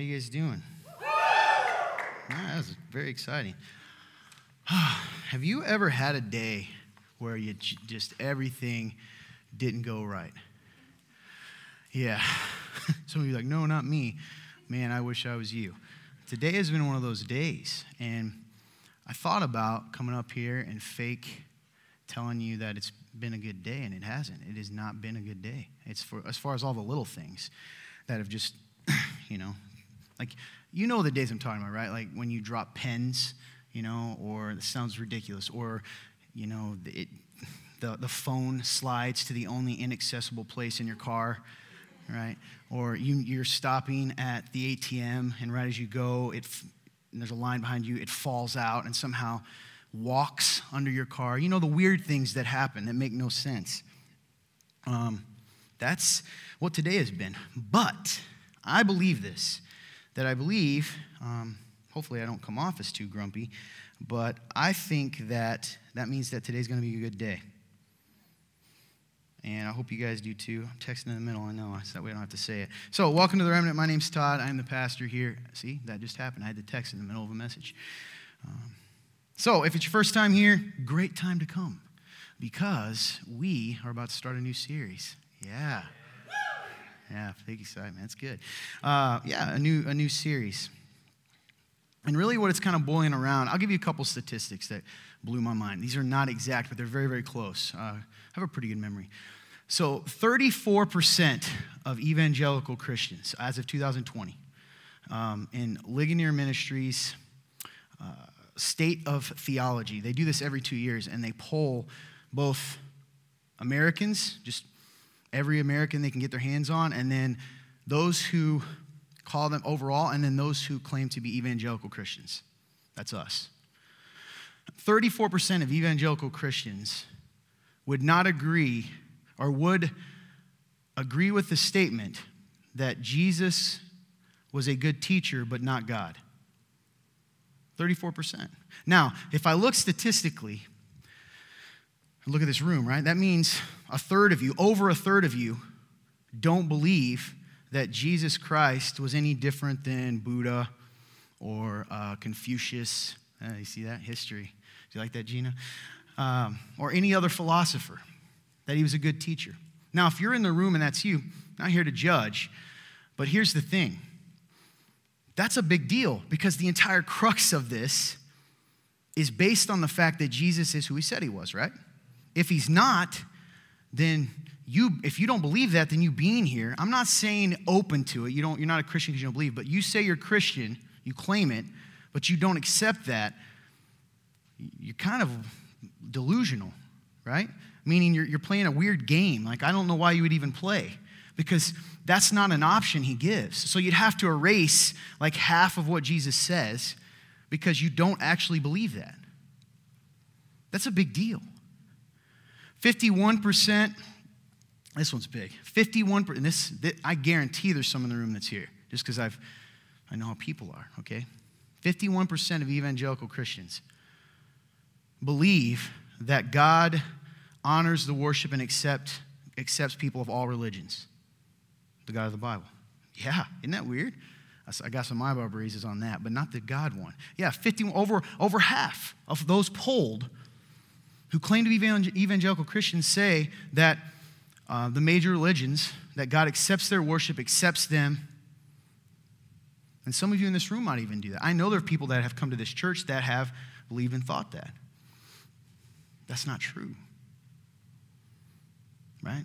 How you guys doing? that was very exciting. Have you ever had a day where you just everything didn't go right? Yeah. Some of you like, no, not me. Man, I wish I was you. Today has been one of those days, and I thought about coming up here and fake telling you that it's been a good day, and it hasn't. It has not been a good day. It's for as far as all the little things that have just, you know, like you know the days I'm talking about, right? Like when you drop pens, you know, or it sounds ridiculous, or you know, it, the the phone slides to the only inaccessible place in your car, right? Or you you're stopping at the ATM, and right as you go, it there's a line behind you, it falls out, and somehow walks under your car. You know, the weird things that happen that make no sense. Um, that's what today has been. But I believe this that I believe, um, hopefully, I don't come off as too grumpy, but I think that that means that today's going to be a good day. And I hope you guys do too. I'm texting in the middle, I know, so that way I don't have to say it. So, welcome to the remnant. My name's Todd. I'm the pastor here. See, that just happened. I had to text in the middle of a message. Um, so, if it's your first time here, great time to come because we are about to start a new series. Yeah. Yeah, big excitement. That's good. Uh, yeah, a new, a new series. And really, what it's kind of boiling around, I'll give you a couple statistics that blew my mind. These are not exact, but they're very, very close. Uh, I have a pretty good memory. So, 34% of evangelical Christians, as of 2020, um, in Ligonier Ministries, uh, State of Theology, they do this every two years, and they poll both Americans, just every American they can get their hands on, and then those who call them overall, and then those who claim to be evangelical Christians. That's us. 34% of evangelical Christians would not agree or would agree with the statement that Jesus was a good teacher but not God. 34%. Now, if I look statistically, look at this room, right? That means a third of you, over a third of you, don't believe that Jesus Christ was any different than Buddha or uh, Confucius. Uh, you see that? History. Do you like that, Gina? Um, or any other philosopher, that he was a good teacher. Now, if you're in the room and that's you, not here to judge, but here's the thing that's a big deal because the entire crux of this is based on the fact that Jesus is who he said he was, right? If he's not, then you if you don't believe that, then you being here, I'm not saying open to it. You don't, you're not a Christian because you don't believe, but you say you're Christian, you claim it, but you don't accept that, you're kind of delusional, right? Meaning you're, you're playing a weird game. Like, I don't know why you would even play because that's not an option he gives. So you'd have to erase like half of what Jesus says because you don't actually believe that. That's a big deal. 51%, this one's big. 51%, and this, I guarantee there's some in the room that's here, just because I've, I know how people are, okay? 51% of evangelical Christians believe that God honors the worship and accept, accepts people of all religions, the God of the Bible. Yeah, isn't that weird? I got some eyebrow raises on that, but not the God one. Yeah, 50, over, over half of those polled who claim to be evangelical Christians say that uh, the major religions, that God accepts their worship, accepts them. And some of you in this room might even do that. I know there are people that have come to this church that have believed and thought that. That's not true. Right?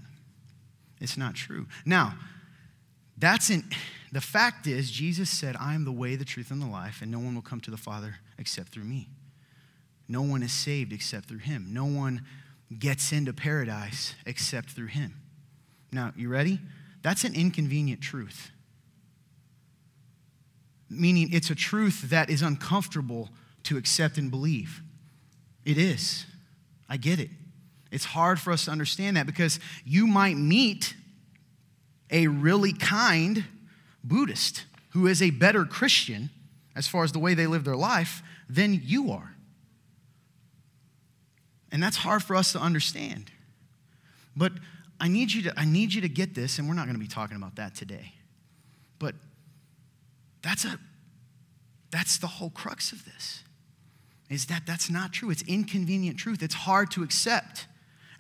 It's not true. Now, that's in the fact is, Jesus said, I am the way, the truth, and the life, and no one will come to the Father except through me. No one is saved except through him. No one gets into paradise except through him. Now, you ready? That's an inconvenient truth. Meaning, it's a truth that is uncomfortable to accept and believe. It is. I get it. It's hard for us to understand that because you might meet a really kind Buddhist who is a better Christian as far as the way they live their life than you are. And that's hard for us to understand. But I need you to, I need you to get this, and we're not going to be talking about that today. But that's a that's the whole crux of this. Is that that's not true. It's inconvenient truth. It's hard to accept.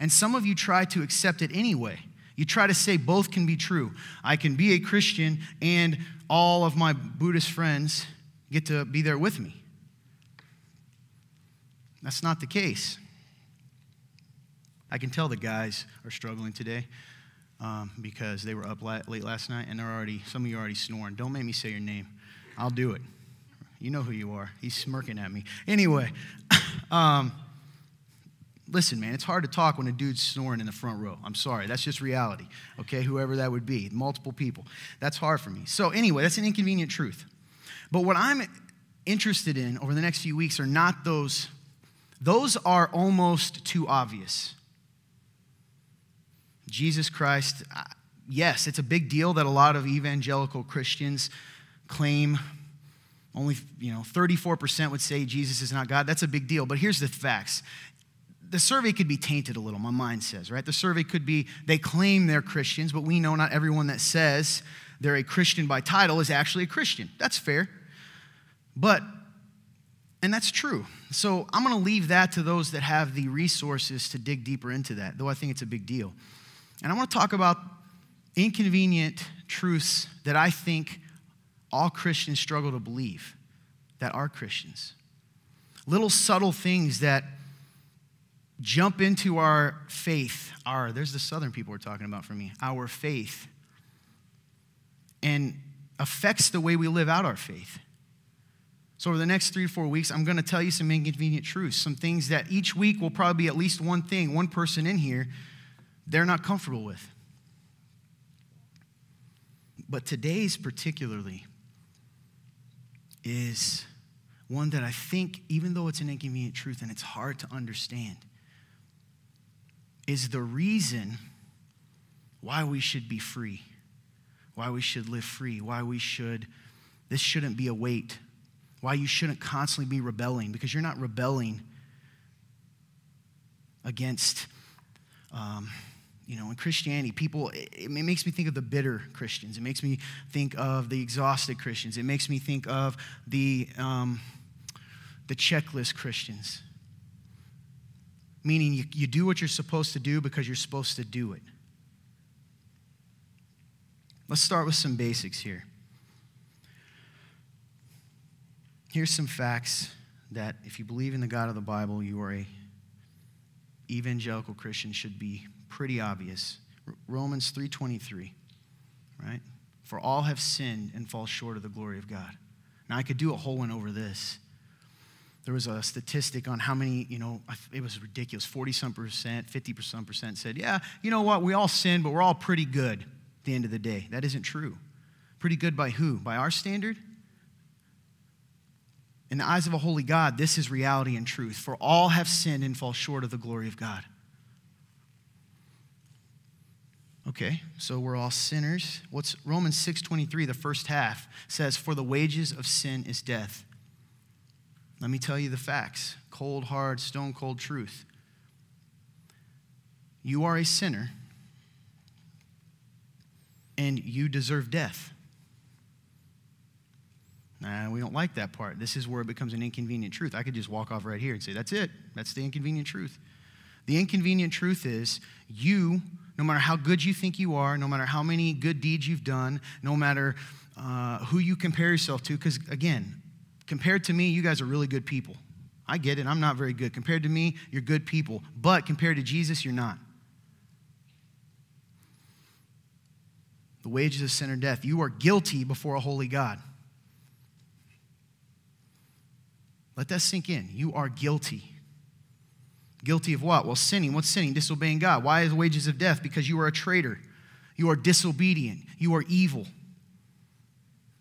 And some of you try to accept it anyway. You try to say both can be true. I can be a Christian and all of my Buddhist friends get to be there with me. That's not the case. I can tell the guys are struggling today um, because they were up late last night and they're already, some of you are already snoring. Don't make me say your name. I'll do it. You know who you are. He's smirking at me. Anyway, um, listen, man, it's hard to talk when a dude's snoring in the front row. I'm sorry. That's just reality, okay? Whoever that would be, multiple people. That's hard for me. So, anyway, that's an inconvenient truth. But what I'm interested in over the next few weeks are not those, those are almost too obvious. Jesus Christ, uh, yes, it's a big deal that a lot of evangelical Christians claim only you know 34% would say jesus is not god. That's a big deal but here's the facts. The survey could be tainted a little my mind says right? The survey could be they claim they're christians but we know not everyone that says they're a christian by title is actually a christian. That's fair. But and that's true. So i'm going to leave that to those that have the resources to dig deeper into that though i think it's a big deal and i want to talk about inconvenient truths that i think all Christians struggle to believe that are Christians. Little subtle things that jump into our faith, our, there's the southern people we're talking about for me, our faith, and affects the way we live out our faith. So, over the next three to four weeks, I'm going to tell you some inconvenient truths, some things that each week will probably be at least one thing, one person in here they're not comfortable with. But today's particularly is one that I think, even though it's an inconvenient truth and it's hard to understand, is the reason why we should be free, why we should live free, why we should, this shouldn't be a weight, why you shouldn't constantly be rebelling, because you're not rebelling against. Um, you know, in Christianity, people, it, it, makes me think of the bitter Christians. It makes me think of the exhausted Christians. It makes me think of the, um, the checklist Christians. Meaning you, you do what you're supposed to do because you're supposed to do it. Let's start with some basics here. Here's some facts that if you believe in the God of the Bible, you are a evangelical Christian should be pretty obvious. Romans 3:23, right? For all have sinned and fall short of the glory of God. Now I could do a whole one over this. There was a statistic on how many, you know, it was ridiculous. 40 some percent, 50 some percent said, yeah, you know what, we all sin, but we're all pretty good at the end of the day. That isn't true. Pretty good by who? By our standard? In the eyes of a holy God, this is reality and truth. For all have sinned and fall short of the glory of God. Okay, so we're all sinners. What's Romans 6:23, the first half says, "For the wages of sin is death." Let me tell you the facts. Cold, hard, stone cold truth. You are a sinner and you deserve death. Nah, we don't like that part. This is where it becomes an inconvenient truth. I could just walk off right here and say, that's it. That's the inconvenient truth. The inconvenient truth is you no matter how good you think you are, no matter how many good deeds you've done, no matter uh, who you compare yourself to, because again, compared to me, you guys are really good people. I get it, I'm not very good. Compared to me, you're good people. But compared to Jesus, you're not. The wages of sin are death. You are guilty before a holy God. Let that sink in. You are guilty. Guilty of what? Well, sinning. What's sinning? Disobeying God. Why is wages of death? Because you are a traitor. You are disobedient. You are evil.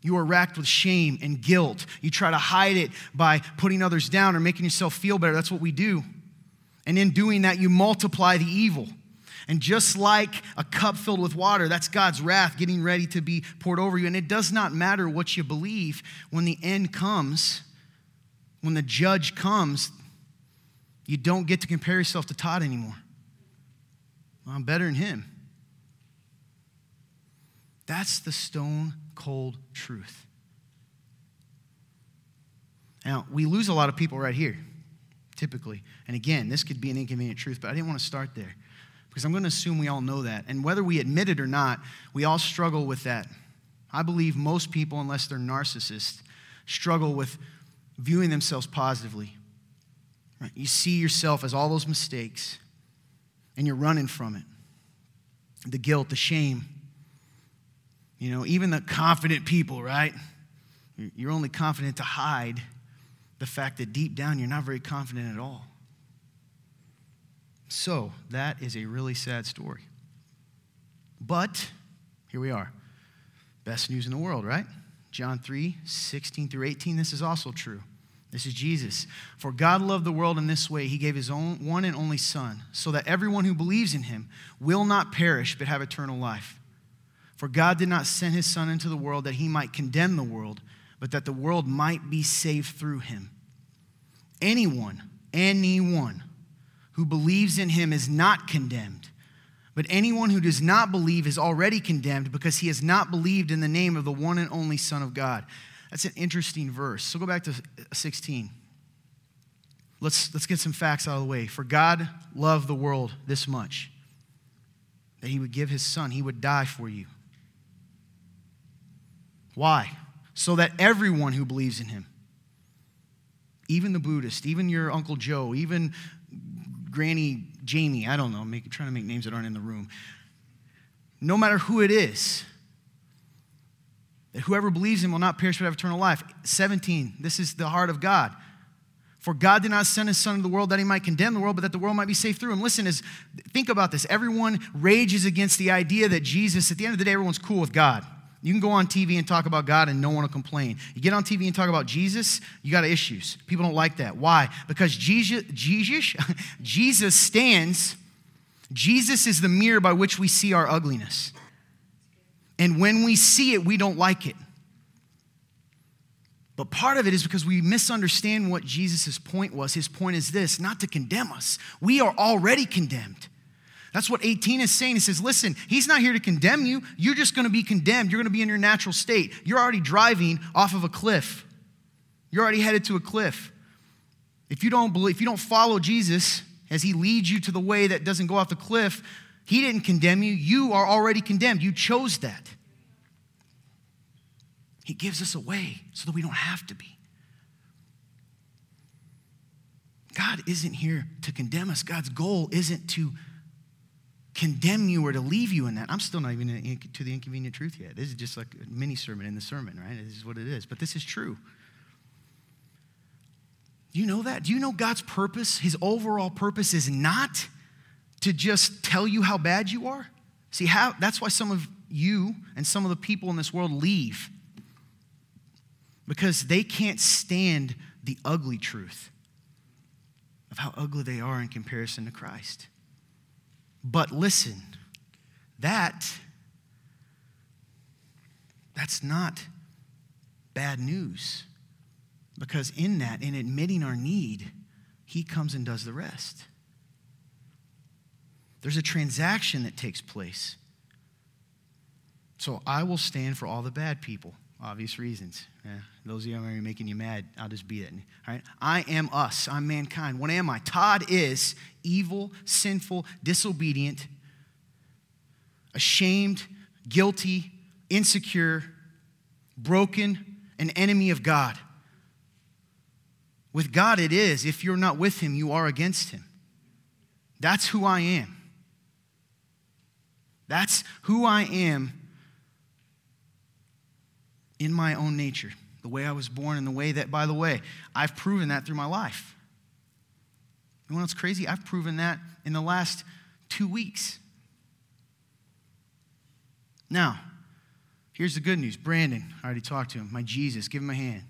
You are racked with shame and guilt. You try to hide it by putting others down or making yourself feel better. That's what we do. And in doing that, you multiply the evil. And just like a cup filled with water, that's God's wrath getting ready to be poured over you. And it does not matter what you believe when the end comes, when the judge comes, you don't get to compare yourself to Todd anymore. Well, I'm better than him. That's the stone cold truth. Now, we lose a lot of people right here, typically. And again, this could be an inconvenient truth, but I didn't want to start there because I'm going to assume we all know that. And whether we admit it or not, we all struggle with that. I believe most people, unless they're narcissists, struggle with viewing themselves positively. Right? You see yourself as all those mistakes, and you're running from it. The guilt, the shame. You know, even the confident people, right? You're only confident to hide the fact that deep down you're not very confident at all. So, that is a really sad story. But here we are. Best news in the world, right? John 3 16 through 18. This is also true. This is Jesus. For God loved the world in this way, he gave his own one and only Son, so that everyone who believes in him will not perish but have eternal life. For God did not send his Son into the world that he might condemn the world, but that the world might be saved through him. Anyone, anyone who believes in him is not condemned. But anyone who does not believe is already condemned because he has not believed in the name of the one and only Son of God. That's an interesting verse. So go back to 16. Let's, let's get some facts out of the way. For God loved the world this much that he would give his Son, he would die for you. Why? So that everyone who believes in him, even the Buddhist, even your Uncle Joe, even Granny Jamie, I don't know, trying to make names that aren't in the room. No matter who it is, that whoever believes in him will not perish but have eternal life. 17, this is the heart of God. For God did not send his son into the world that he might condemn the world, but that the world might be saved through him. Listen, is think about this. Everyone rages against the idea that Jesus, at the end of the day, everyone's cool with God. You can go on TV and talk about God and no one will complain. You get on TV and talk about Jesus, you got issues. People don't like that. Why? Because Jesus, Jesus, Jesus stands, Jesus is the mirror by which we see our ugliness. And when we see it, we don't like it. But part of it is because we misunderstand what Jesus' point was. His point is this not to condemn us. We are already condemned. That's what 18 is saying. He says, listen, he's not here to condemn you. You're just going to be condemned. You're going to be in your natural state. You're already driving off of a cliff. You're already headed to a cliff. If you don't believe, if you don't follow Jesus as he leads you to the way that doesn't go off the cliff, he didn't condemn you. You are already condemned. You chose that. He gives us a way so that we don't have to be. God isn't here to condemn us. God's goal isn't to condemn you or to leave you in that. I'm still not even to the inconvenient truth yet. This is just like a mini sermon in the sermon, right? This is what it is. But this is true. Do you know that? Do you know God's purpose? His overall purpose is not to just tell you how bad you are. See, how, that's why some of you and some of the people in this world leave because they can't stand the ugly truth of how ugly they are in comparison to Christ. But listen, that that's not bad news. Because in that, in admitting our need, he comes and does the rest. There's a transaction that takes place. So I will stand for all the bad people, obvious reasons. Yeah, those of you who are making you mad, I'll just be it. All right? I am us. I'm mankind. What am I? Todd is evil, sinful, disobedient, ashamed, guilty, insecure, broken, an enemy of God. With God, it is. If you're not with Him, you are against Him. That's who I am. That's who I am in my own nature, the way I was born, and the way that, by the way, I've proven that through my life. You know what's crazy? I've proven that in the last two weeks. Now, here's the good news Brandon, I already talked to him, my Jesus, give him a hand.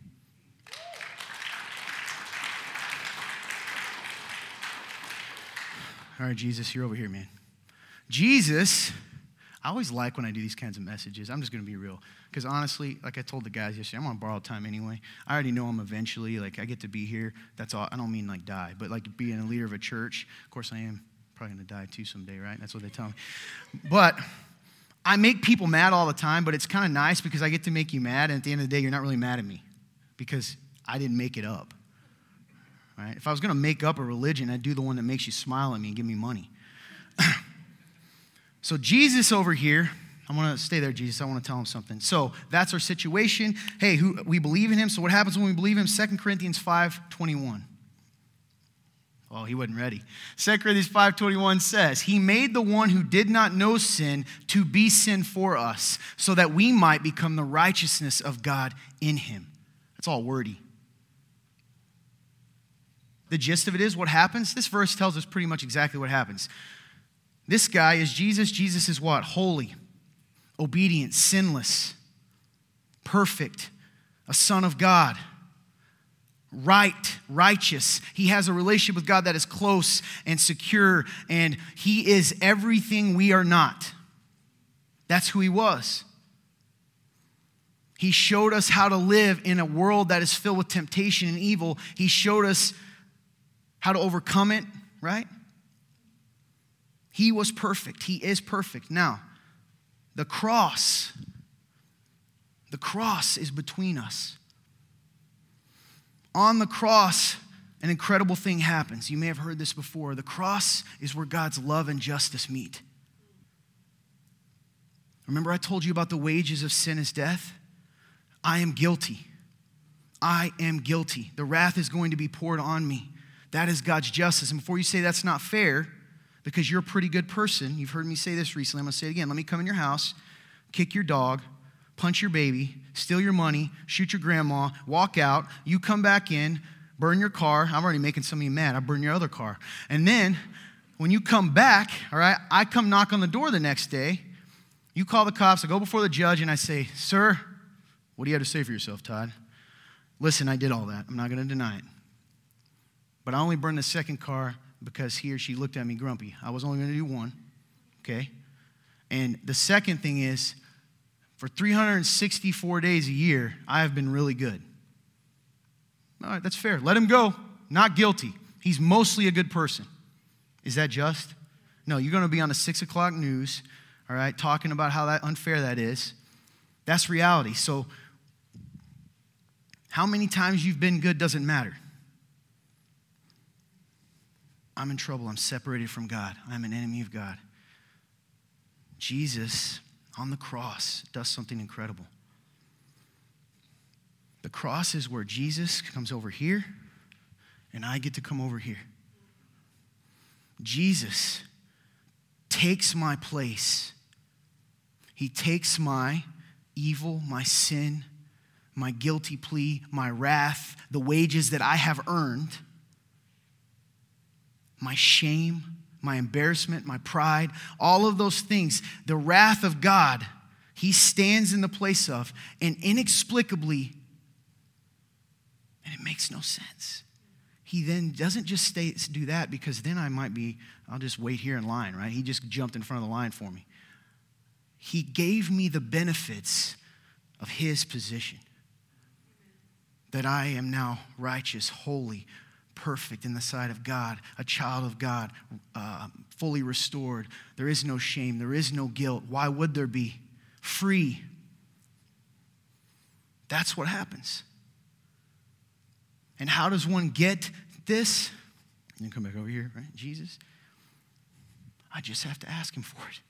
All right, Jesus, you're over here, man. Jesus, I always like when I do these kinds of messages. I'm just going to be real. Because honestly, like I told the guys yesterday, I'm on borrowed time anyway. I already know I'm eventually, like, I get to be here. That's all. I don't mean like die, but like being a leader of a church. Of course, I am probably going to die too someday, right? That's what they tell me. But I make people mad all the time, but it's kind of nice because I get to make you mad. And at the end of the day, you're not really mad at me because I didn't make it up. Right? If I was going to make up a religion, I'd do the one that makes you smile at me and give me money. so, Jesus over here, I want to stay there, Jesus. I want to tell him something. So, that's our situation. Hey, who, we believe in him. So, what happens when we believe him? 2 Corinthians 5 21. Well, he wasn't ready. 2 Corinthians 5:21 says, "He made the one who did not know sin to be sin for us, so that we might become the righteousness of God in him." That's all wordy. The gist of it is what happens? This verse tells us pretty much exactly what happens. This guy is Jesus. Jesus is what? Holy, obedient, sinless, perfect, a son of God right, righteous. He has a relationship with God that is close and secure, and he is everything we are not. That's who he was. He showed us how to live in a world that is filled with temptation and evil. He showed us how to overcome it, right? He was perfect. He is perfect. Now, the cross, the cross is between us on the cross, an incredible thing happens. You may have heard this before. The cross is where God's love and justice meet. Remember, I told you about the wages of sin is death? I am guilty. I am guilty. The wrath is going to be poured on me. That is God's justice. And before you say that's not fair, because you're a pretty good person, you've heard me say this recently, I'm going to say it again. Let me come in your house, kick your dog, punch your baby, steal your money, shoot your grandma, walk out, you come back in, burn your car. I'm already making some of you mad. I burn your other car. And then when you come back, all right, I come knock on the door the next day. You call the cops, I go before the judge, and I say, Sir, what do you have to say for yourself, Todd? Listen, I did all that. I'm not going to deny it. But I only burned the second car because he or she looked at me grumpy. I was only going to do one, okay? And the second thing is, for 364 days a year, I have been really good. All right, that's fair. Let him go. Not guilty. He's mostly a good person. Is that just? No, you're going to be on the six o'clock news, all right, talking about how that unfair that is. That's reality. So, how many times you've been good doesn't matter. I'm in trouble. I'm separated from God. I'm an enemy of God. Jesus on the cross does something incredible. The cross is where Jesus comes over here, and I get to come over here. Jesus takes my place. He takes my evil, my sin, my guilty plea, my wrath, the wages that I have earned, my shame, my embarrassment, my pride, all of those things, the wrath of God, he stands in the place of, and inexplicably, and it makes no sense. He then doesn't just stay, do that because then I might be, I'll just wait here in line, right? He just jumped in front of the line for me. He gave me the benefits of his position that I am now righteous, holy, perfect in the sight of God, a child of God, uh, fully restored. There is no shame, there is no guilt. Why would there be? Free. That's what happens. And how does one get this? And come back over here, right? Jesus. I just have to ask him for it.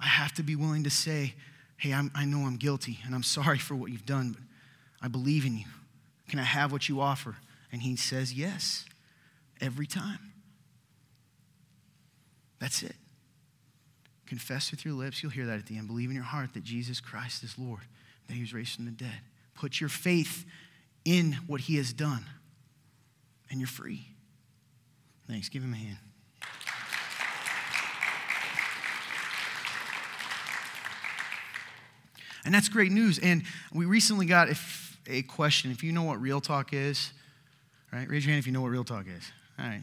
I have to be willing to say, hey, I'm, i know I'm guilty and I'm sorry for what you've done, but I believe in you. Can I have what you offer? And he says yes every time. That's it. Confess with your lips, you'll hear that at the end. Believe in your heart that Jesus Christ is Lord, that he was raised from the dead. Put your faith in what he has done, and you're free. Thanks. Give him a hand. And that's great news. And we recently got a question. If you know what Real Talk is, Right? Raise your hand if you know what real talk is. All right.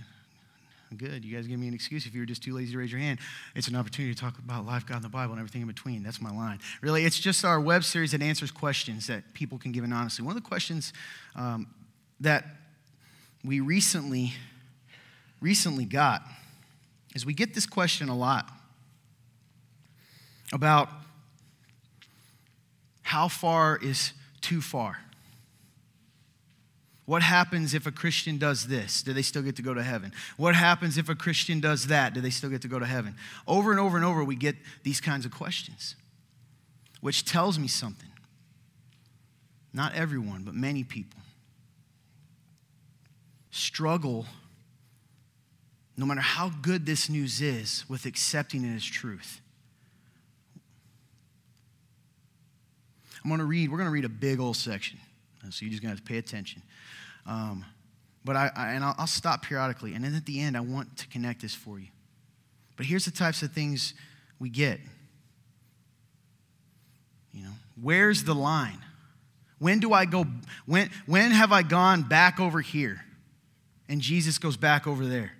Good. You guys give me an excuse if you were just too lazy to raise your hand. It's an opportunity to talk about life, God, and the Bible, and everything in between. That's my line. Really, it's just our web series that answers questions that people can give in honestly. One of the questions um, that we recently recently got is we get this question a lot about how far is too far. What happens if a Christian does this? Do they still get to go to heaven? What happens if a Christian does that? Do they still get to go to heaven? Over and over and over, we get these kinds of questions, which tells me something. Not everyone, but many people struggle, no matter how good this news is, with accepting it as truth. I'm going to read, we're going to read a big old section. So you're just going to pay attention. Um, but I, I and I'll, I'll stop periodically. And then at the end, I want to connect this for you. But here's the types of things we get. You know, where's the line? When do I go? When, when have I gone back over here? And Jesus goes back over there.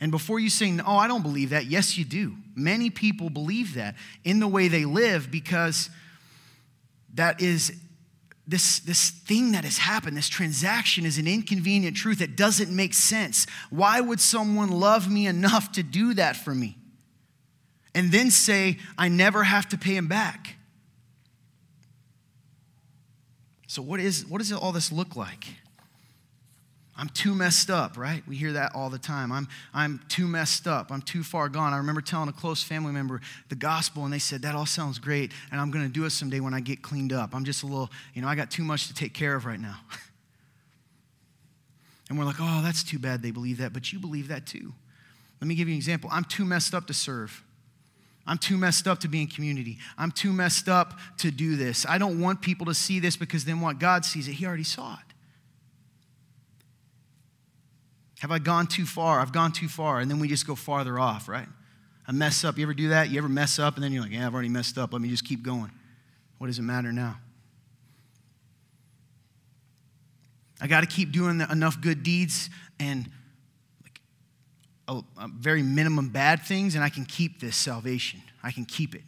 And before you say, oh, I don't believe that, yes, you do. Many people believe that in the way they live because that is this, this thing that has happened, this transaction is an inconvenient truth that doesn't make sense. Why would someone love me enough to do that for me? And then say, I never have to pay him back. So, what, is, what does all this look like? I'm too messed up, right? We hear that all the time. I'm, I'm too messed up. I'm too far gone. I remember telling a close family member the gospel, and they said, That all sounds great, and I'm going to do it someday when I get cleaned up. I'm just a little, you know, I got too much to take care of right now. and we're like, Oh, that's too bad they believe that, but you believe that too. Let me give you an example. I'm too messed up to serve. I'm too messed up to be in community. I'm too messed up to do this. I don't want people to see this because then what God sees it, He already saw it. Have I gone too far? I've gone too far. And then we just go farther off, right? I mess up. You ever do that? You ever mess up and then you're like, yeah, I've already messed up. Let me just keep going. What does it matter now? I got to keep doing enough good deeds and like a, a very minimum bad things, and I can keep this salvation. I can keep it.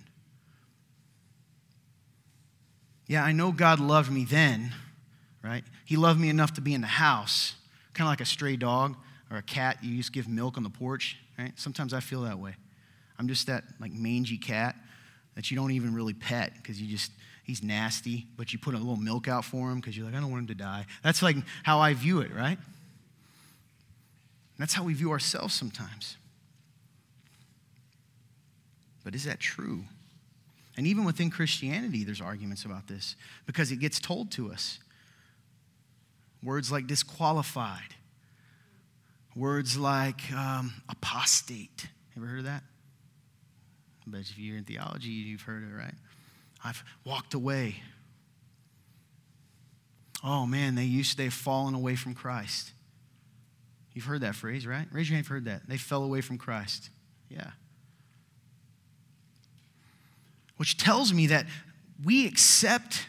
Yeah, I know God loved me then, right? He loved me enough to be in the house, kind of like a stray dog or a cat you just give milk on the porch, right? Sometimes I feel that way. I'm just that like mangy cat that you don't even really pet because you just he's nasty, but you put a little milk out for him because you're like, I don't want him to die. That's like how I view it, right? That's how we view ourselves sometimes. But is that true? And even within Christianity, there's arguments about this because it gets told to us. Words like disqualified, words like um, apostate. Ever heard of that? But if you're in theology, you've heard it, right? I've walked away. Oh man, they used to, they've fallen away from Christ. You've heard that phrase, right? Raise your hand if you've heard that. They fell away from Christ. Yeah. Which tells me that we accept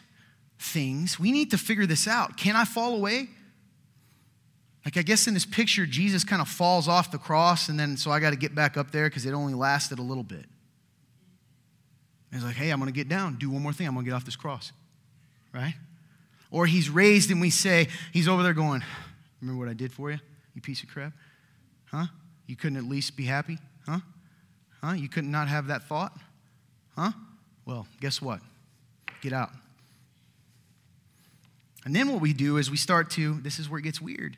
things, we need to figure this out. Can I fall away? Like, I guess in this picture, Jesus kind of falls off the cross, and then so I got to get back up there because it only lasted a little bit. he's like, hey, I'm going to get down, do one more thing, I'm going to get off this cross. Right? Or he's raised, and we say, he's over there going, Remember what I did for you, you piece of crap? Huh? You couldn't at least be happy? Huh? Huh? You couldn't not have that thought? Huh? Well, guess what? Get out. And then what we do is we start to, this is where it gets weird.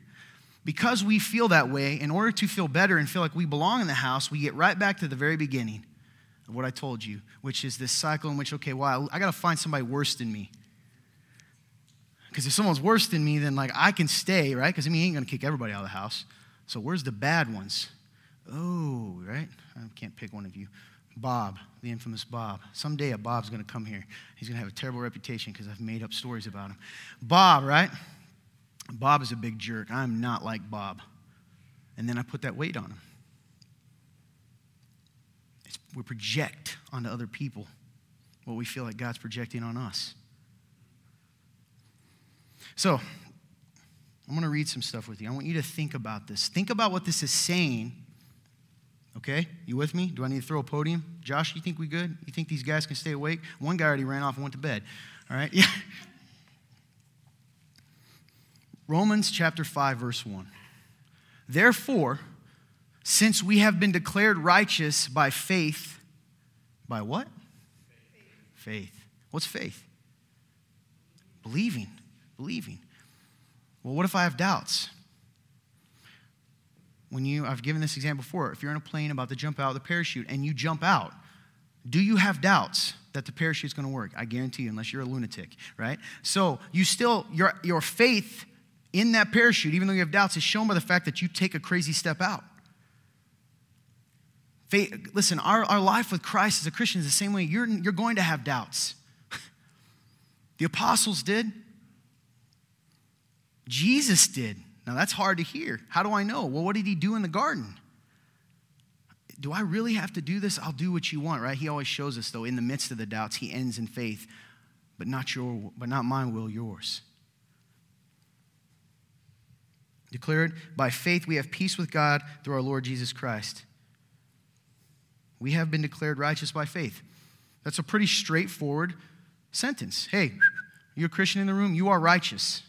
Because we feel that way, in order to feel better and feel like we belong in the house, we get right back to the very beginning of what I told you, which is this cycle in which, okay, well, I got to find somebody worse than me. Because if someone's worse than me, then like I can stay, right? Because I mean, he ain't going to kick everybody out of the house. So where's the bad ones? Oh, right? I can't pick one of you. Bob, the infamous Bob. Someday a Bob's going to come here. He's going to have a terrible reputation because I've made up stories about him. Bob, right? Bob is a big jerk. I'm not like Bob. And then I put that weight on him. It's, we project onto other people what we feel like God's projecting on us. So, I'm going to read some stuff with you. I want you to think about this. Think about what this is saying Okay? You with me? Do I need to throw a podium? Josh, you think we good? You think these guys can stay awake? One guy already ran off and went to bed. All right? Yeah. Romans chapter 5 verse 1. Therefore, since we have been declared righteous by faith, by what? Faith. faith. What's faith? Believing, believing. Well, what if I have doubts? When you, I've given this example before, if you're in a plane about to jump out of the parachute and you jump out, do you have doubts that the parachute's going to work? I guarantee you, unless you're a lunatic, right? So you still, your, your faith in that parachute, even though you have doubts, is shown by the fact that you take a crazy step out. Faith, listen, our, our life with Christ as a Christian is the same way. You're, you're going to have doubts. the apostles did, Jesus did. Now that's hard to hear. How do I know? Well, what did he do in the garden? Do I really have to do this? I'll do what you want, right? He always shows us, though, in the midst of the doubts, he ends in faith, but not your, but not my will, yours. Declared by faith, we have peace with God through our Lord Jesus Christ. We have been declared righteous by faith. That's a pretty straightforward sentence. Hey, you're a Christian in the room, you are righteous.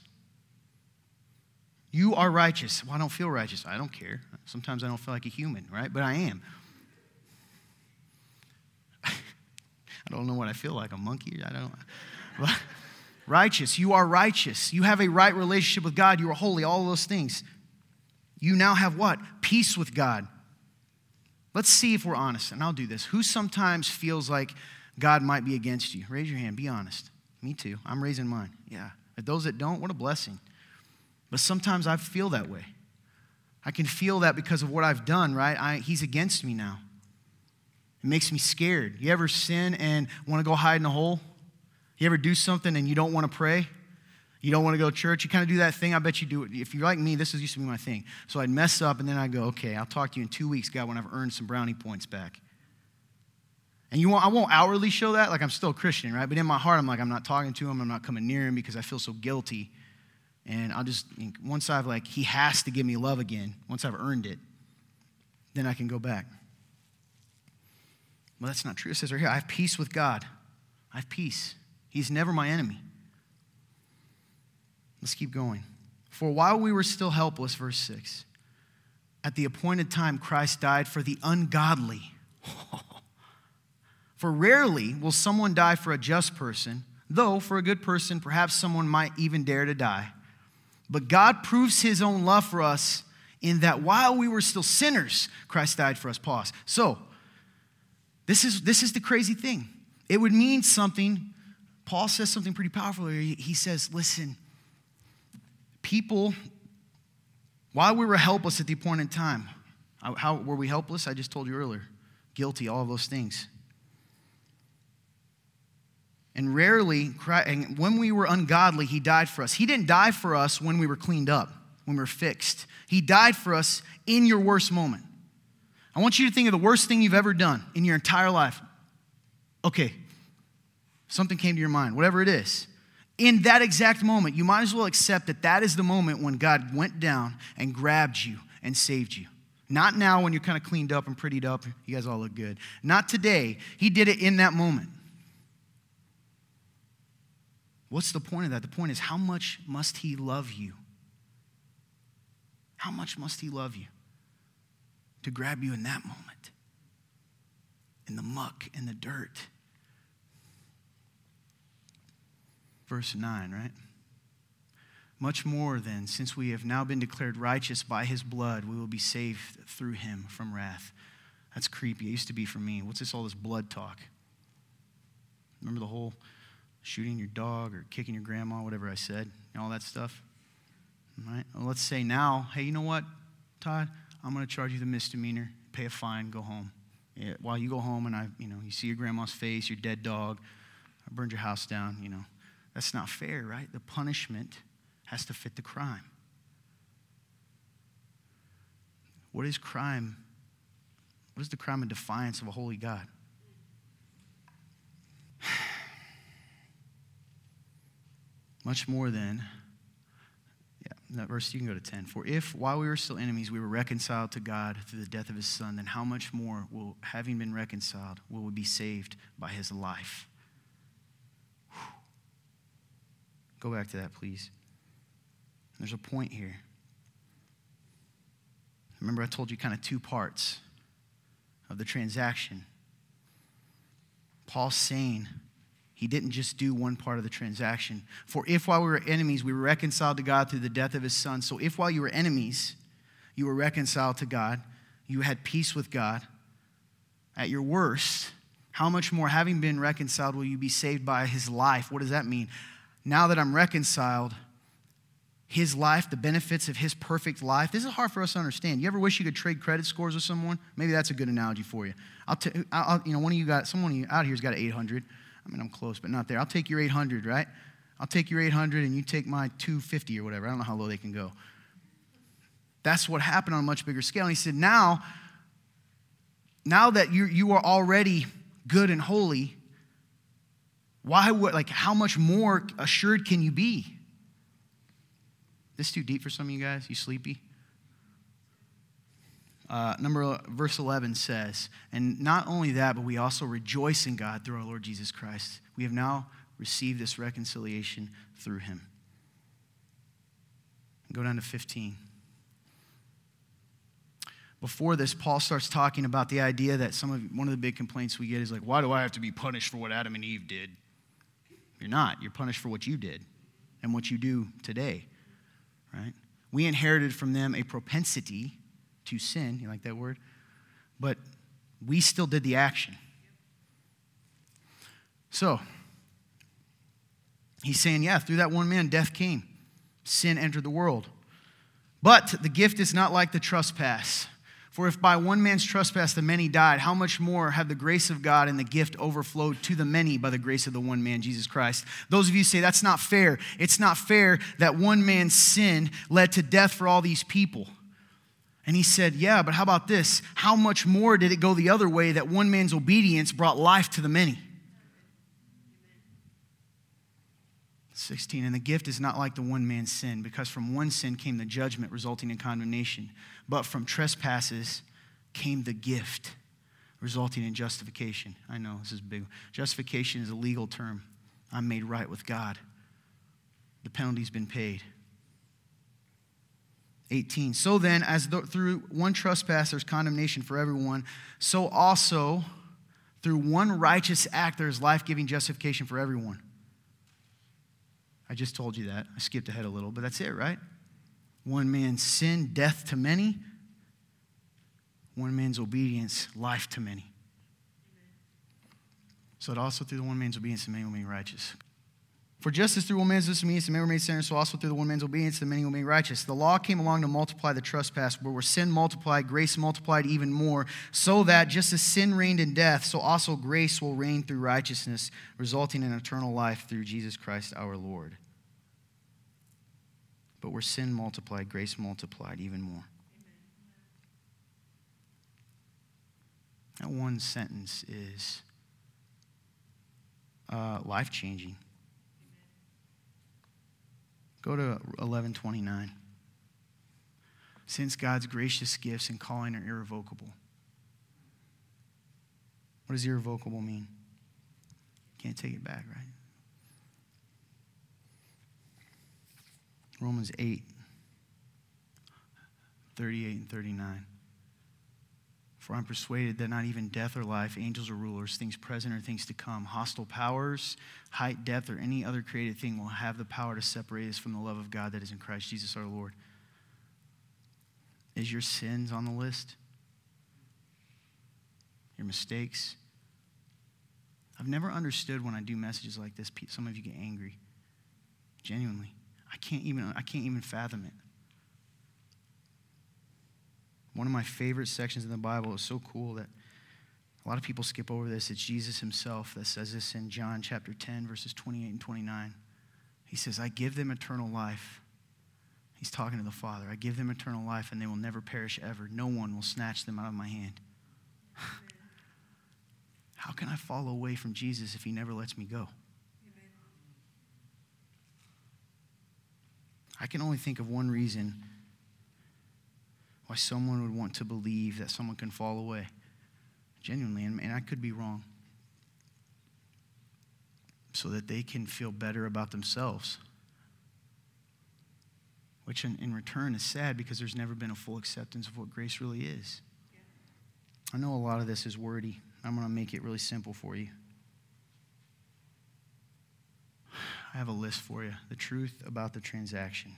You are righteous. Well, I don't feel righteous. I don't care. Sometimes I don't feel like a human, right? But I am. I don't know what I feel like, a monkey. I don't righteous. You are righteous. You have a right relationship with God. You are holy. All those things. You now have what? Peace with God. Let's see if we're honest, and I'll do this. Who sometimes feels like God might be against you? Raise your hand. Be honest. Me too. I'm raising mine. Yeah. those that don't, what a blessing. But sometimes I feel that way. I can feel that because of what I've done, right? I, he's against me now. It makes me scared. You ever sin and want to go hide in a hole? You ever do something and you don't want to pray? You don't want to go to church? You kind of do that thing. I bet you do it. If you're like me, this is used to be my thing. So I'd mess up and then I'd go, okay, I'll talk to you in two weeks, God, when I've earned some brownie points back. And you won't, I won't outwardly show that, like I'm still a Christian, right? But in my heart, I'm like, I'm not talking to him. I'm not coming near him because I feel so guilty. And I'll just, once I've like, he has to give me love again, once I've earned it, then I can go back. Well, that's not true. It says right here, I have peace with God. I have peace. He's never my enemy. Let's keep going. For while we were still helpless, verse 6, at the appointed time, Christ died for the ungodly. for rarely will someone die for a just person, though for a good person, perhaps someone might even dare to die. But God proves his own love for us in that while we were still sinners, Christ died for us. Pause. So, this is, this is the crazy thing. It would mean something. Paul says something pretty powerful. He says, listen, people, while we were helpless at the appointed time, how were we helpless? I just told you earlier. Guilty, all those things. And rarely, and when we were ungodly, he died for us. He didn't die for us when we were cleaned up, when we were fixed. He died for us in your worst moment. I want you to think of the worst thing you've ever done in your entire life. Okay, something came to your mind, whatever it is. In that exact moment, you might as well accept that that is the moment when God went down and grabbed you and saved you. Not now when you're kind of cleaned up and prettied up. You guys all look good. Not today. He did it in that moment. What's the point of that? The point is, how much must He love you? How much must He love you to grab you in that moment? In the muck, in the dirt. Verse 9, right? Much more then, since we have now been declared righteous by his blood, we will be saved through him from wrath. That's creepy. It used to be for me. What's this, all this blood talk? Remember the whole shooting your dog or kicking your grandma, whatever I said, all that stuff. All right? Well, let's say now, hey, you know what, Todd? I'm going to charge you the misdemeanor, pay a fine, go home. Yeah, while you go home and I, you know, you see your grandma's face, your dead dog, I burned your house down, you know. That's not fair, right? The punishment has to fit the crime. What is crime? What is the crime of defiance of a holy God? Much more than, yeah, that verse, you can go to 10. For if, while we were still enemies, we were reconciled to God through the death of his son, then how much more will, having been reconciled, will we be saved by his life? Whew. Go back to that, please. There's a point here. Remember, I told you kind of two parts of the transaction. Paul's saying, He didn't just do one part of the transaction. For if while we were enemies, we were reconciled to God through the death of his son. So if while you were enemies, you were reconciled to God, you had peace with God, at your worst, how much more, having been reconciled, will you be saved by his life? What does that mean? Now that I'm reconciled, his life, the benefits of his perfect life. This is hard for us to understand. You ever wish you could trade credit scores with someone? Maybe that's a good analogy for you. I'll, t- I'll you know, one of you got, someone out here's got an 800. I mean, I'm close, but not there. I'll take your 800, right? I'll take your 800 and you take my 250 or whatever. I don't know how low they can go. That's what happened on a much bigger scale. And he said, now, now that you you are already good and holy, why would, like, how much more assured can you be? This too deep for some of you guys? You sleepy? Uh, number verse 11 says, and not only that, but we also rejoice in God through our Lord Jesus Christ. We have now received this reconciliation through him. Go down to 15. Before this, Paul starts talking about the idea that some of one of the big complaints we get is like, why do I have to be punished for what Adam and Eve did? You're not. You're punished for what you did and what you do today right? We inherited from them a propensity to sin. You like that word? But we still did the action. So, he's saying, yeah, through that one man, death came, sin entered the world. But the gift is not like the trespass. For if by one man's trespass the many died, how much more have the grace of God and the gift overflowed to the many by the grace of the one man, Jesus Christ? Those of you say that's not fair. It's not fair that one man's sin led to death for all these people. And he said, Yeah, but how about this? How much more did it go the other way that one man's obedience brought life to the many? 16. And the gift is not like the one man's sin, because from one sin came the judgment resulting in condemnation, but from trespasses came the gift resulting in justification. I know this is big. Justification is a legal term. I'm made right with God. The penalty's been paid. 18. So then, as through one trespass there's condemnation for everyone, so also through one righteous act there is life giving justification for everyone. I just told you that. I skipped ahead a little, but that's it, right? One man's sin, death to many. One man's obedience, life to many. So it also through the one man's obedience, the many will be righteous. For just as through one man's disobedience the many were made sinners, so also through the one man's obedience the many will be righteous. The law came along to multiply the trespass, but where sin multiplied, grace multiplied even more, so that just as sin reigned in death, so also grace will reign through righteousness, resulting in eternal life through Jesus Christ our Lord. But where sin multiplied, grace multiplied even more. That one sentence is uh, life changing. Go to 1129. Since God's gracious gifts and calling are irrevocable. What does irrevocable mean? Can't take it back, right? Romans 8, 38 and 39. For I'm persuaded that not even death or life, angels or rulers, things present or things to come, hostile powers, height, depth, or any other created thing will have the power to separate us from the love of God that is in Christ Jesus our Lord. Is your sins on the list? Your mistakes? I've never understood when I do messages like this, some of you get angry. Genuinely. I can't even, I can't even fathom it. One of my favorite sections in the Bible is so cool that a lot of people skip over this. It's Jesus himself that says this in John chapter 10, verses 28 and 29. He says, I give them eternal life. He's talking to the Father. I give them eternal life, and they will never perish ever. No one will snatch them out of my hand. How can I fall away from Jesus if he never lets me go? I can only think of one reason why someone would want to believe that someone can fall away. Genuinely, and, and I could be wrong. So that they can feel better about themselves. Which, in, in return, is sad because there's never been a full acceptance of what grace really is. I know a lot of this is wordy. I'm going to make it really simple for you. I have a list for you. The truth about the transaction.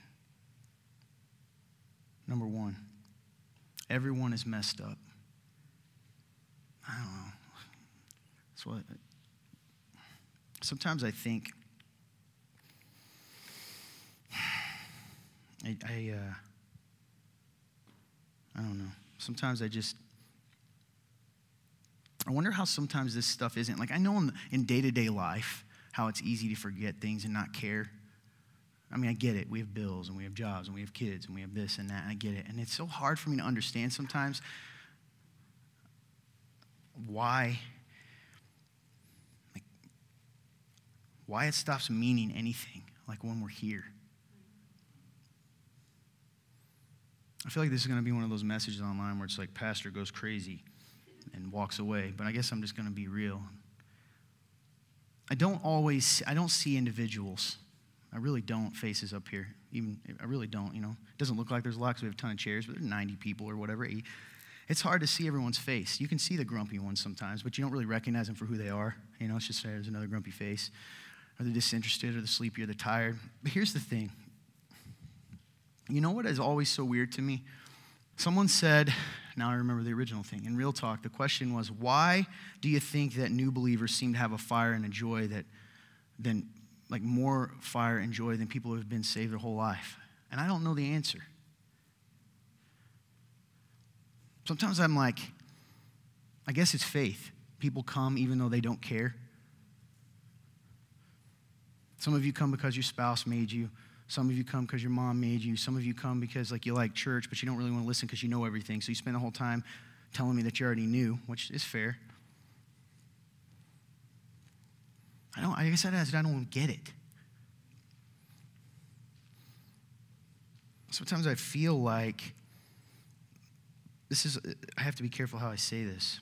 Number one, everyone is messed up. I don't know. That's what. Sometimes I think. I, I, uh, I don't know. Sometimes I just. I wonder how sometimes this stuff isn't. Like, I know in day to day life how it's easy to forget things and not care. I mean, I get it. We have bills and we have jobs and we have kids and we have this and that. And I get it. And it's so hard for me to understand sometimes why like why it stops meaning anything like when we're here. I feel like this is going to be one of those messages online where it's like pastor goes crazy and walks away, but I guess I'm just going to be real. I don't always I don't see individuals. I really don't faces up here. Even I really don't, you know. It doesn't look like there's lots. We have a ton of chairs, but there's 90 people or whatever. It's hard to see everyone's face. You can see the grumpy ones sometimes, but you don't really recognize them for who they are. You know, it's just there's another grumpy face. Or they're disinterested, or they're sleepy, or they're tired. But here's the thing. You know what is always so weird to me? Someone said, now I remember the original thing. In real talk, the question was, why do you think that new believers seem to have a fire and a joy that than like more fire and joy than people who have been saved their whole life? And I don't know the answer. Sometimes I'm like, I guess it's faith. People come even though they don't care. Some of you come because your spouse made you. Some of you come because your mom made you. Some of you come because like you like church, but you don't really want to listen because you know everything. So you spend the whole time telling me that you already knew, which is fair. I guess I I don't get it. Sometimes I feel like this is, I have to be careful how I say this.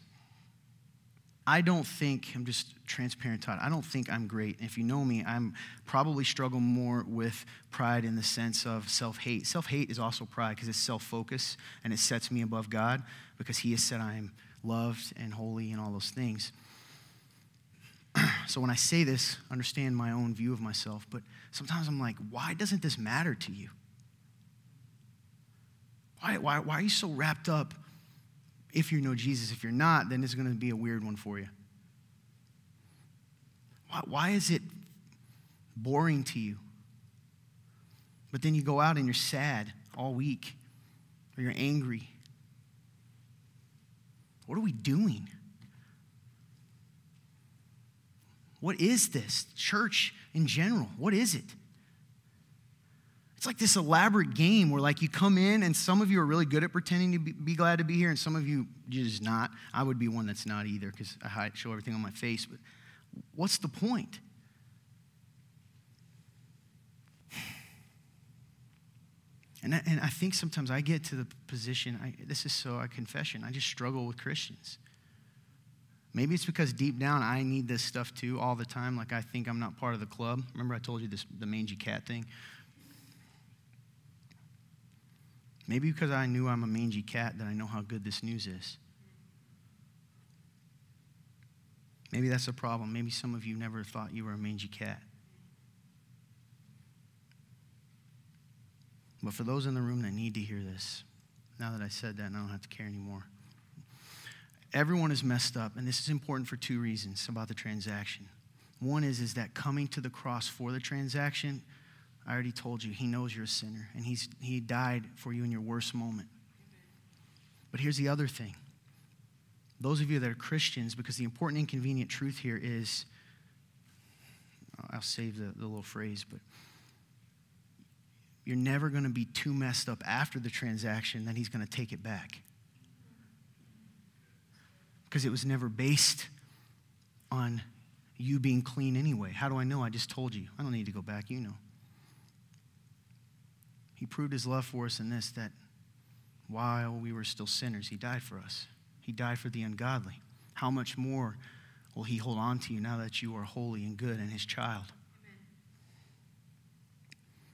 I don't think, I'm just transparent, Todd, I don't think I'm great. If you know me, I'm probably struggle more with pride in the sense of self hate. Self hate is also pride because it's self focus and it sets me above God because He has said I am loved and holy and all those things. so when I say this, understand my own view of myself, but sometimes I'm like, why doesn't this matter to you? Why, why, why are you so wrapped up if you know Jesus? If you're not, then it's going to be a weird one for you. Why, why is it boring to you? But then you go out and you're sad all week, or you're angry. What are we doing? What is this? Church in general, what is it? It's like this elaborate game where like you come in and some of you are really good at pretending to be, be glad to be here and some of you just not. I would be one that's not either because I show everything on my face. But what's the point? And I, and I think sometimes I get to the position, I, this is so a confession, I just struggle with Christians. Maybe it's because deep down I need this stuff too all the time. Like I think I'm not part of the club. Remember I told you this the mangy cat thing? Maybe because I knew I'm a mangy cat that I know how good this news is. Maybe that's a problem. Maybe some of you never thought you were a mangy cat. But for those in the room that need to hear this, now that I said that, I don't have to care anymore. Everyone is messed up, and this is important for two reasons about the transaction. One is, is that coming to the cross for the transaction I already told you, He knows you're a sinner, and he's, He died for you in your worst moment. But here's the other thing those of you that are Christians, because the important inconvenient truth here is I'll save the, the little phrase, but you're never going to be too messed up after the transaction that He's going to take it back. Because it was never based on you being clean anyway. How do I know? I just told you. I don't need to go back. You know. He proved his love for us in this that while we were still sinners, he died for us. He died for the ungodly. How much more will he hold on to you now that you are holy and good and his child? Amen.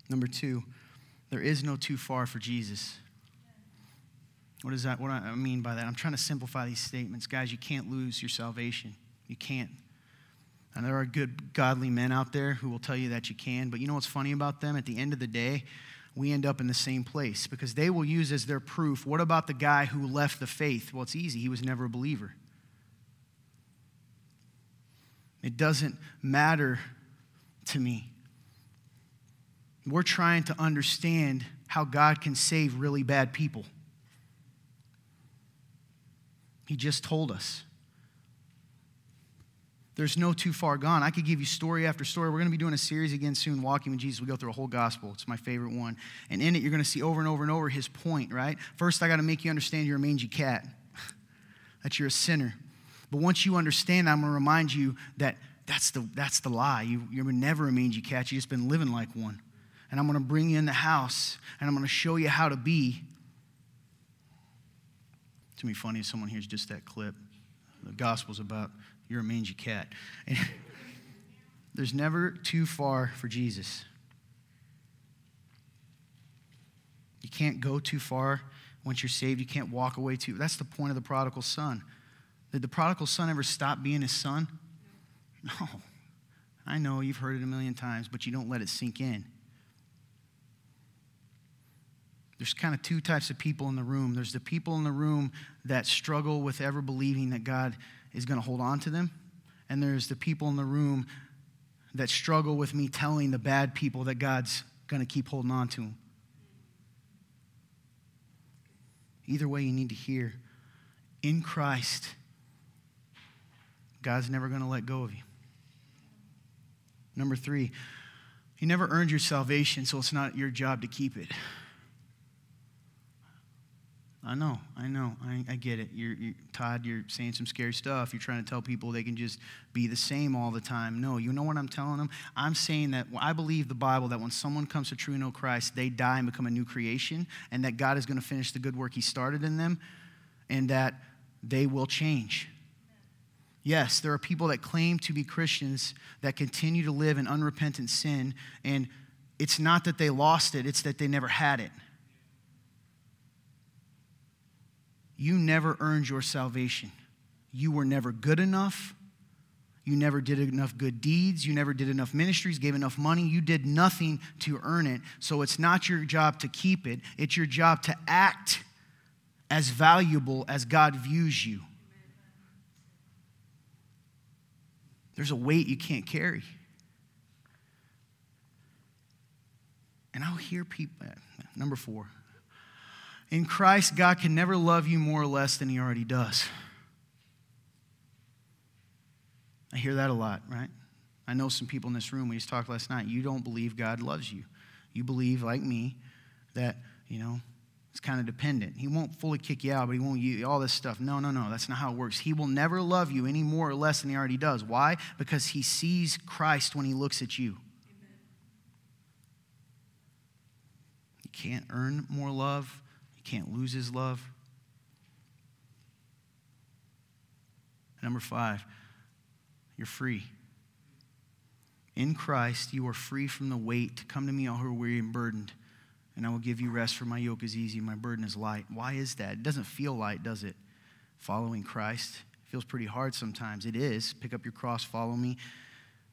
Number two, there is no too far for Jesus. What is that? What I mean by that? I'm trying to simplify these statements. Guys, you can't lose your salvation. You can't. And there are good, godly men out there who will tell you that you can. But you know what's funny about them? At the end of the day, we end up in the same place because they will use as their proof what about the guy who left the faith? Well, it's easy. He was never a believer. It doesn't matter to me. We're trying to understand how God can save really bad people. He just told us. There's no too far gone. I could give you story after story. We're going to be doing a series again soon, Walking with Jesus. We go through a whole gospel. It's my favorite one. And in it, you're going to see over and over and over his point, right? First, I got to make you understand you're a mangy cat, that you're a sinner. But once you understand, I'm going to remind you that that's the, that's the lie. You, you're never a mangy cat. You've just been living like one. And I'm going to bring you in the house, and I'm going to show you how to be. To be funny if someone hears just that clip. The gospel's about you're a mangy cat. And there's never too far for Jesus. You can't go too far once you're saved. You can't walk away too. That's the point of the prodigal son. Did the prodigal son ever stop being his son? No. I know you've heard it a million times, but you don't let it sink in. There's kind of two types of people in the room. There's the people in the room that struggle with ever believing that God is going to hold on to them. And there's the people in the room that struggle with me telling the bad people that God's going to keep holding on to them. Either way, you need to hear in Christ, God's never going to let go of you. Number three, you never earned your salvation, so it's not your job to keep it. I know, I know, I, I get it. You're, you're, Todd, you're saying some scary stuff. You're trying to tell people they can just be the same all the time. No, you know what I'm telling them? I'm saying that I believe the Bible that when someone comes to true know Christ, they die and become a new creation, and that God is going to finish the good work He started in them, and that they will change. Yes, there are people that claim to be Christians that continue to live in unrepentant sin, and it's not that they lost it, it's that they never had it. You never earned your salvation. You were never good enough. You never did enough good deeds. You never did enough ministries, gave enough money. You did nothing to earn it. So it's not your job to keep it, it's your job to act as valuable as God views you. There's a weight you can't carry. And I'll hear people, uh, number four, in Christ, God can never love you more or less than He already does. I hear that a lot, right? I know some people in this room, we just talked last night, you don't believe God loves you. You believe, like me, that, you know, it's kind of dependent. He won't fully kick you out, but he won't you all this stuff. No, no, no. That's not how it works. He will never love you any more or less than he already does. Why? Because he sees Christ when he looks at you. Amen. You can't earn more love can't lose his love. Number five, you're free. In Christ, you are free from the weight. Come to me, all who are weary and burdened, and I will give you rest, for my yoke is easy, my burden is light. Why is that? It doesn't feel light, does it? Following Christ feels pretty hard sometimes. It is. Pick up your cross, follow me.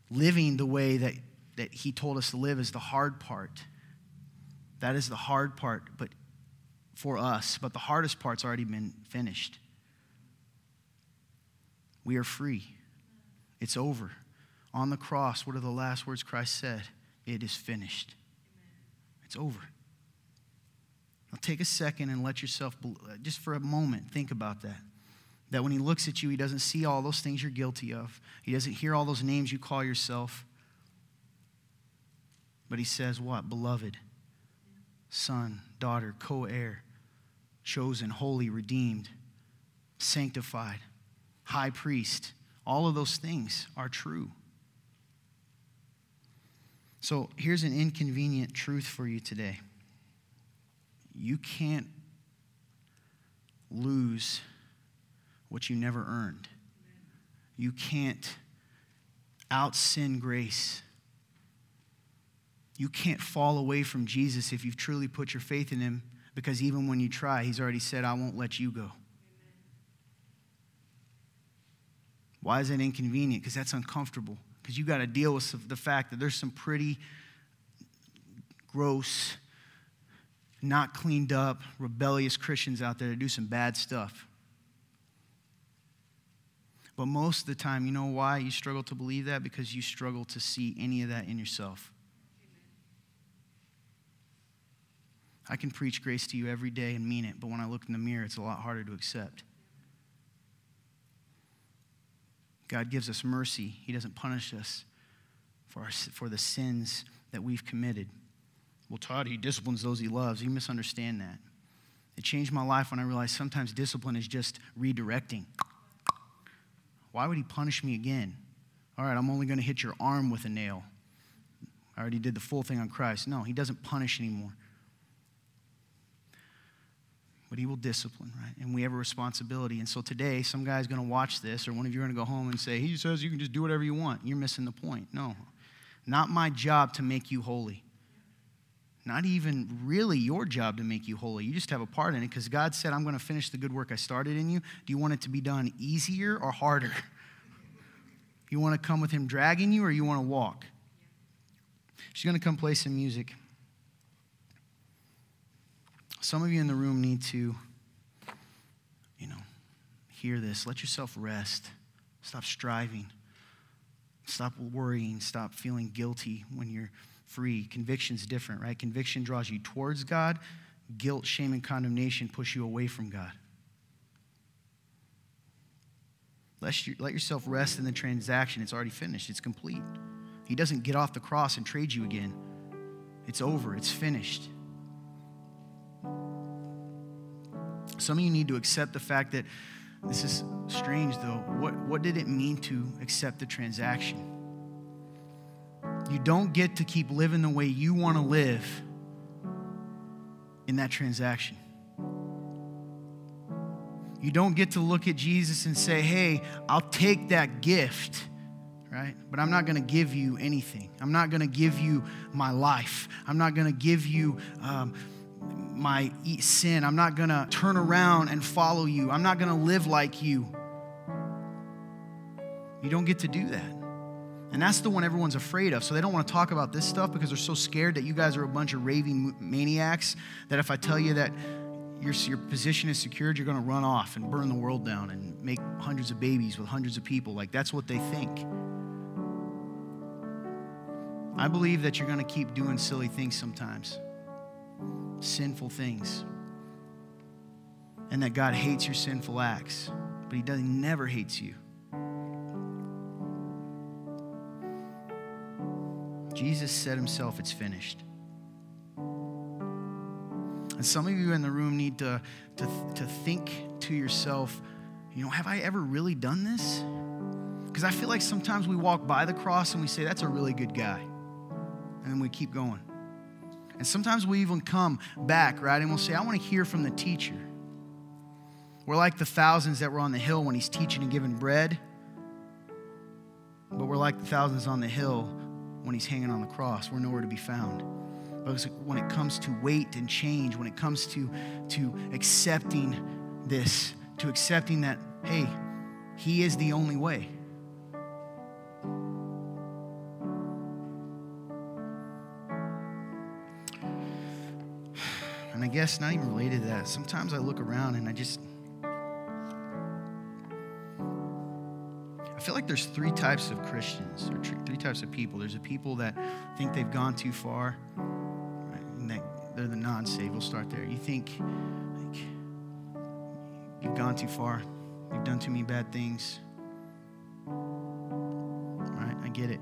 Living the way that, that He told us to live is the hard part. That is the hard part, but for us, but the hardest part's already been finished. We are free. It's over. On the cross, what are the last words Christ said? It is finished. It's over. Now take a second and let yourself, uh, just for a moment, think about that. That when he looks at you, he doesn't see all those things you're guilty of, he doesn't hear all those names you call yourself. But he says, What? Beloved son, daughter, co heir, chosen, holy, redeemed, sanctified, high priest. All of those things are true. So here's an inconvenient truth for you today you can't lose what you never earned. You can't out sin grace. You can't fall away from Jesus if you've truly put your faith in him because even when you try, he's already said, I won't let you go. Why is that inconvenient? Because that's uncomfortable. because you got to deal with the fact that there's some pretty gross, not cleaned up, rebellious Christians out there that do some bad stuff. But most of the time, you know why you struggle to believe that? Because you struggle to see any of that in yourself. I can preach grace to you every day and mean it, but when I look in the mirror, it's a lot harder to accept. God gives us mercy, He doesn't punish us for, our, for the sins that we've committed. Well, Todd, He disciplines those He loves. You misunderstand that. It changed my life when I realized sometimes discipline is just redirecting. Why would He punish me again? All right, I'm only going to hit your arm with a nail. I already did the full thing on Christ. No, He doesn't punish anymore but he will discipline, right? And we have a responsibility. And so today, some guy's going to watch this, or one of you are going to go home and say, He says you can just do whatever you want. You're missing the point. No, not my job to make you holy. Not even really your job to make you holy. You just have a part in it because God said, I'm going to finish the good work I started in you. Do you want it to be done easier or harder? You want to come with Him dragging you or you want to walk? She's going to come play some music. Some of you in the room need to, you know, hear this. Let yourself rest. Stop striving. Stop worrying. Stop feeling guilty when you're free. Conviction's different, right? Conviction draws you towards God. Guilt, shame, and condemnation push you away from God. Let, let yourself rest in the transaction. It's already finished, it's complete. He doesn't get off the cross and trade you again. It's over, it's finished. Some of you need to accept the fact that this is strange, though. What, what did it mean to accept the transaction? You don't get to keep living the way you want to live in that transaction. You don't get to look at Jesus and say, hey, I'll take that gift, right? But I'm not going to give you anything. I'm not going to give you my life. I'm not going to give you. Um, my sin. I'm not going to turn around and follow you. I'm not going to live like you. You don't get to do that. And that's the one everyone's afraid of. So they don't want to talk about this stuff because they're so scared that you guys are a bunch of raving maniacs that if I tell you that your, your position is secured, you're going to run off and burn the world down and make hundreds of babies with hundreds of people. Like that's what they think. I believe that you're going to keep doing silly things sometimes sinful things. And that God hates your sinful acts, but He does he never hates you. Jesus said himself, It's finished. And some of you in the room need to, to, to think to yourself, you know, have I ever really done this? Because I feel like sometimes we walk by the cross and we say, that's a really good guy. And then we keep going. And sometimes we even come back, right? And we'll say, I want to hear from the teacher. We're like the thousands that were on the hill when he's teaching and giving bread. But we're like the thousands on the hill when he's hanging on the cross. We're nowhere to be found. But when it comes to weight and change, when it comes to, to accepting this, to accepting that, hey, he is the only way. And I guess not even related to that, sometimes I look around and I just, I feel like there's three types of Christians or three types of people. There's the people that think they've gone too far, and that they're the non-saved. We'll start there. You think like, you've gone too far, you've done too many bad things. Right? I get it.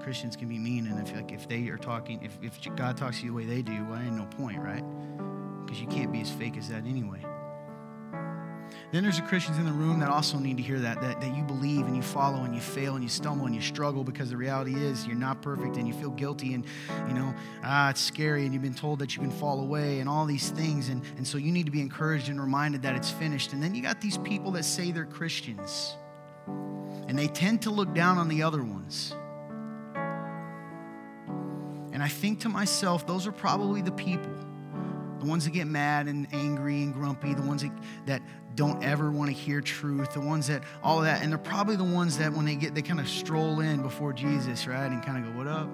Christians can be mean, and if like if they are talking, if, if God talks to you the way they do, well, ain't no point, right? Because you can't be as fake as that anyway. Then there's the Christians in the room that also need to hear that, that, that you believe and you follow and you fail and you stumble and you struggle because the reality is you're not perfect and you feel guilty and, you know, ah, it's scary and you've been told that you can fall away and all these things. And, and so you need to be encouraged and reminded that it's finished. And then you got these people that say they're Christians and they tend to look down on the other ones. And I think to myself, those are probably the people the ones that get mad and angry and grumpy, the ones that, that don't ever want to hear truth, the ones that all of that. And they're probably the ones that when they get, they kind of stroll in before Jesus, right? And kind of go, What up?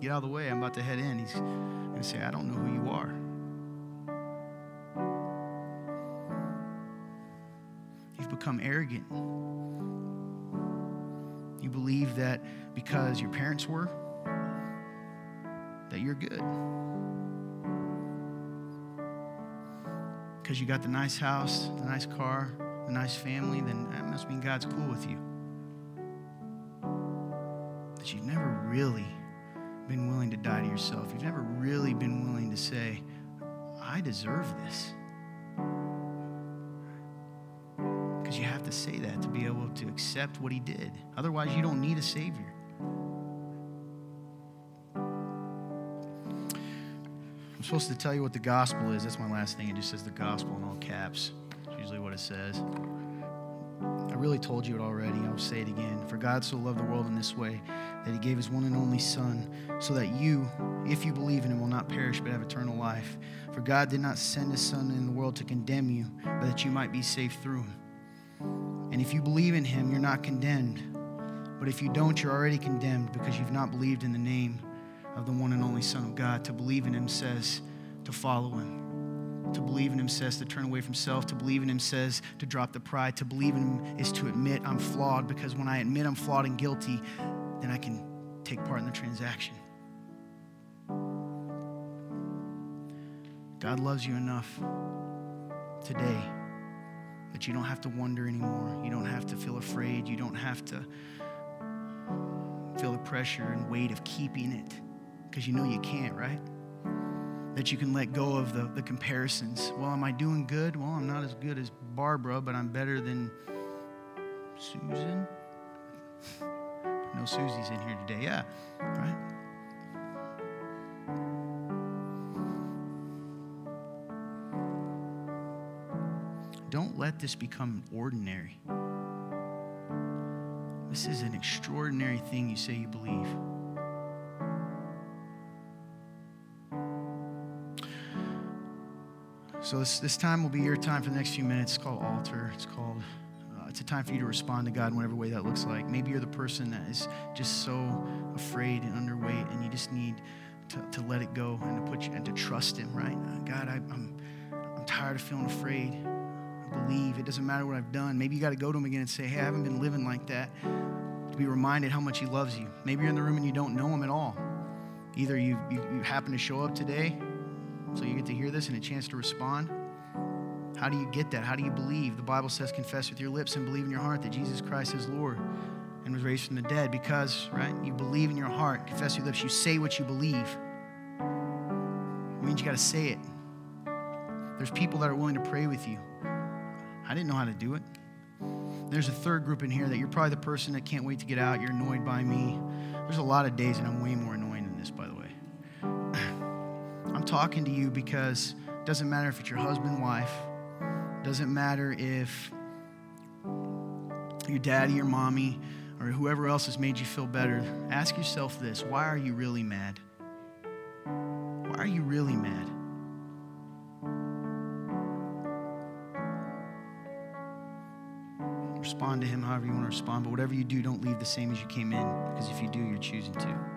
Get out of the way. I'm about to head in. He's going to say, I don't know who you are. You've become arrogant. You believe that because your parents were, that you're good. Because you got the nice house, the nice car, the nice family, then that must mean God's cool with you. That you've never really been willing to die to yourself. You've never really been willing to say, I deserve this. Because you have to say that to be able to accept what He did. Otherwise, you don't need a Savior. Supposed to tell you what the gospel is. That's my last thing. It just says the gospel in all caps. It's usually what it says. I really told you it already. I'll say it again. For God so loved the world in this way that he gave his one and only Son, so that you, if you believe in him, will not perish but have eternal life. For God did not send his Son in the world to condemn you, but that you might be saved through him. And if you believe in him, you're not condemned. But if you don't, you're already condemned because you've not believed in the name of the one and only Son of God. To believe in him says to follow him. To believe in him says to turn away from self. To believe in him says to drop the pride. To believe in him is to admit I'm flawed because when I admit I'm flawed and guilty, then I can take part in the transaction. God loves you enough today that you don't have to wonder anymore. You don't have to feel afraid. You don't have to feel the pressure and weight of keeping it because you know you can't, right? That you can let go of the, the comparisons. Well, am I doing good? Well, I'm not as good as Barbara, but I'm better than Susan. No Susie's in here today. Yeah, right? Don't let this become ordinary. This is an extraordinary thing you say you believe. So this, this time will be your time for the next few minutes. It's called altar. It's called it's a time for you to respond to God in whatever way that looks like. Maybe you're the person that is just so afraid and underweight, and you just need to, to let it go and to put you and to trust Him, right? Uh, God, I, I'm I'm tired of feeling afraid. I believe it doesn't matter what I've done. Maybe you got to go to Him again and say, Hey, I haven't been living like that. To be reminded how much He loves you. Maybe you're in the room and you don't know Him at all. Either you, you, you happen to show up today, so you get to hear this and a chance to respond how do you get that? How do you believe? The Bible says, confess with your lips and believe in your heart that Jesus Christ is Lord and was raised from the dead because, right, you believe in your heart, confess with your lips, you say what you believe. It means you got to say it. There's people that are willing to pray with you. I didn't know how to do it. There's a third group in here that you're probably the person that can't wait to get out. You're annoyed by me. There's a lot of days, and I'm way more talking to you because it doesn't matter if it's your husband, wife, doesn't matter if your daddy your mommy or whoever else has made you feel better. Ask yourself this why are you really mad? Why are you really mad? Respond to him however you want to respond, but whatever you do, don't leave the same as you came in, because if you do, you're choosing to.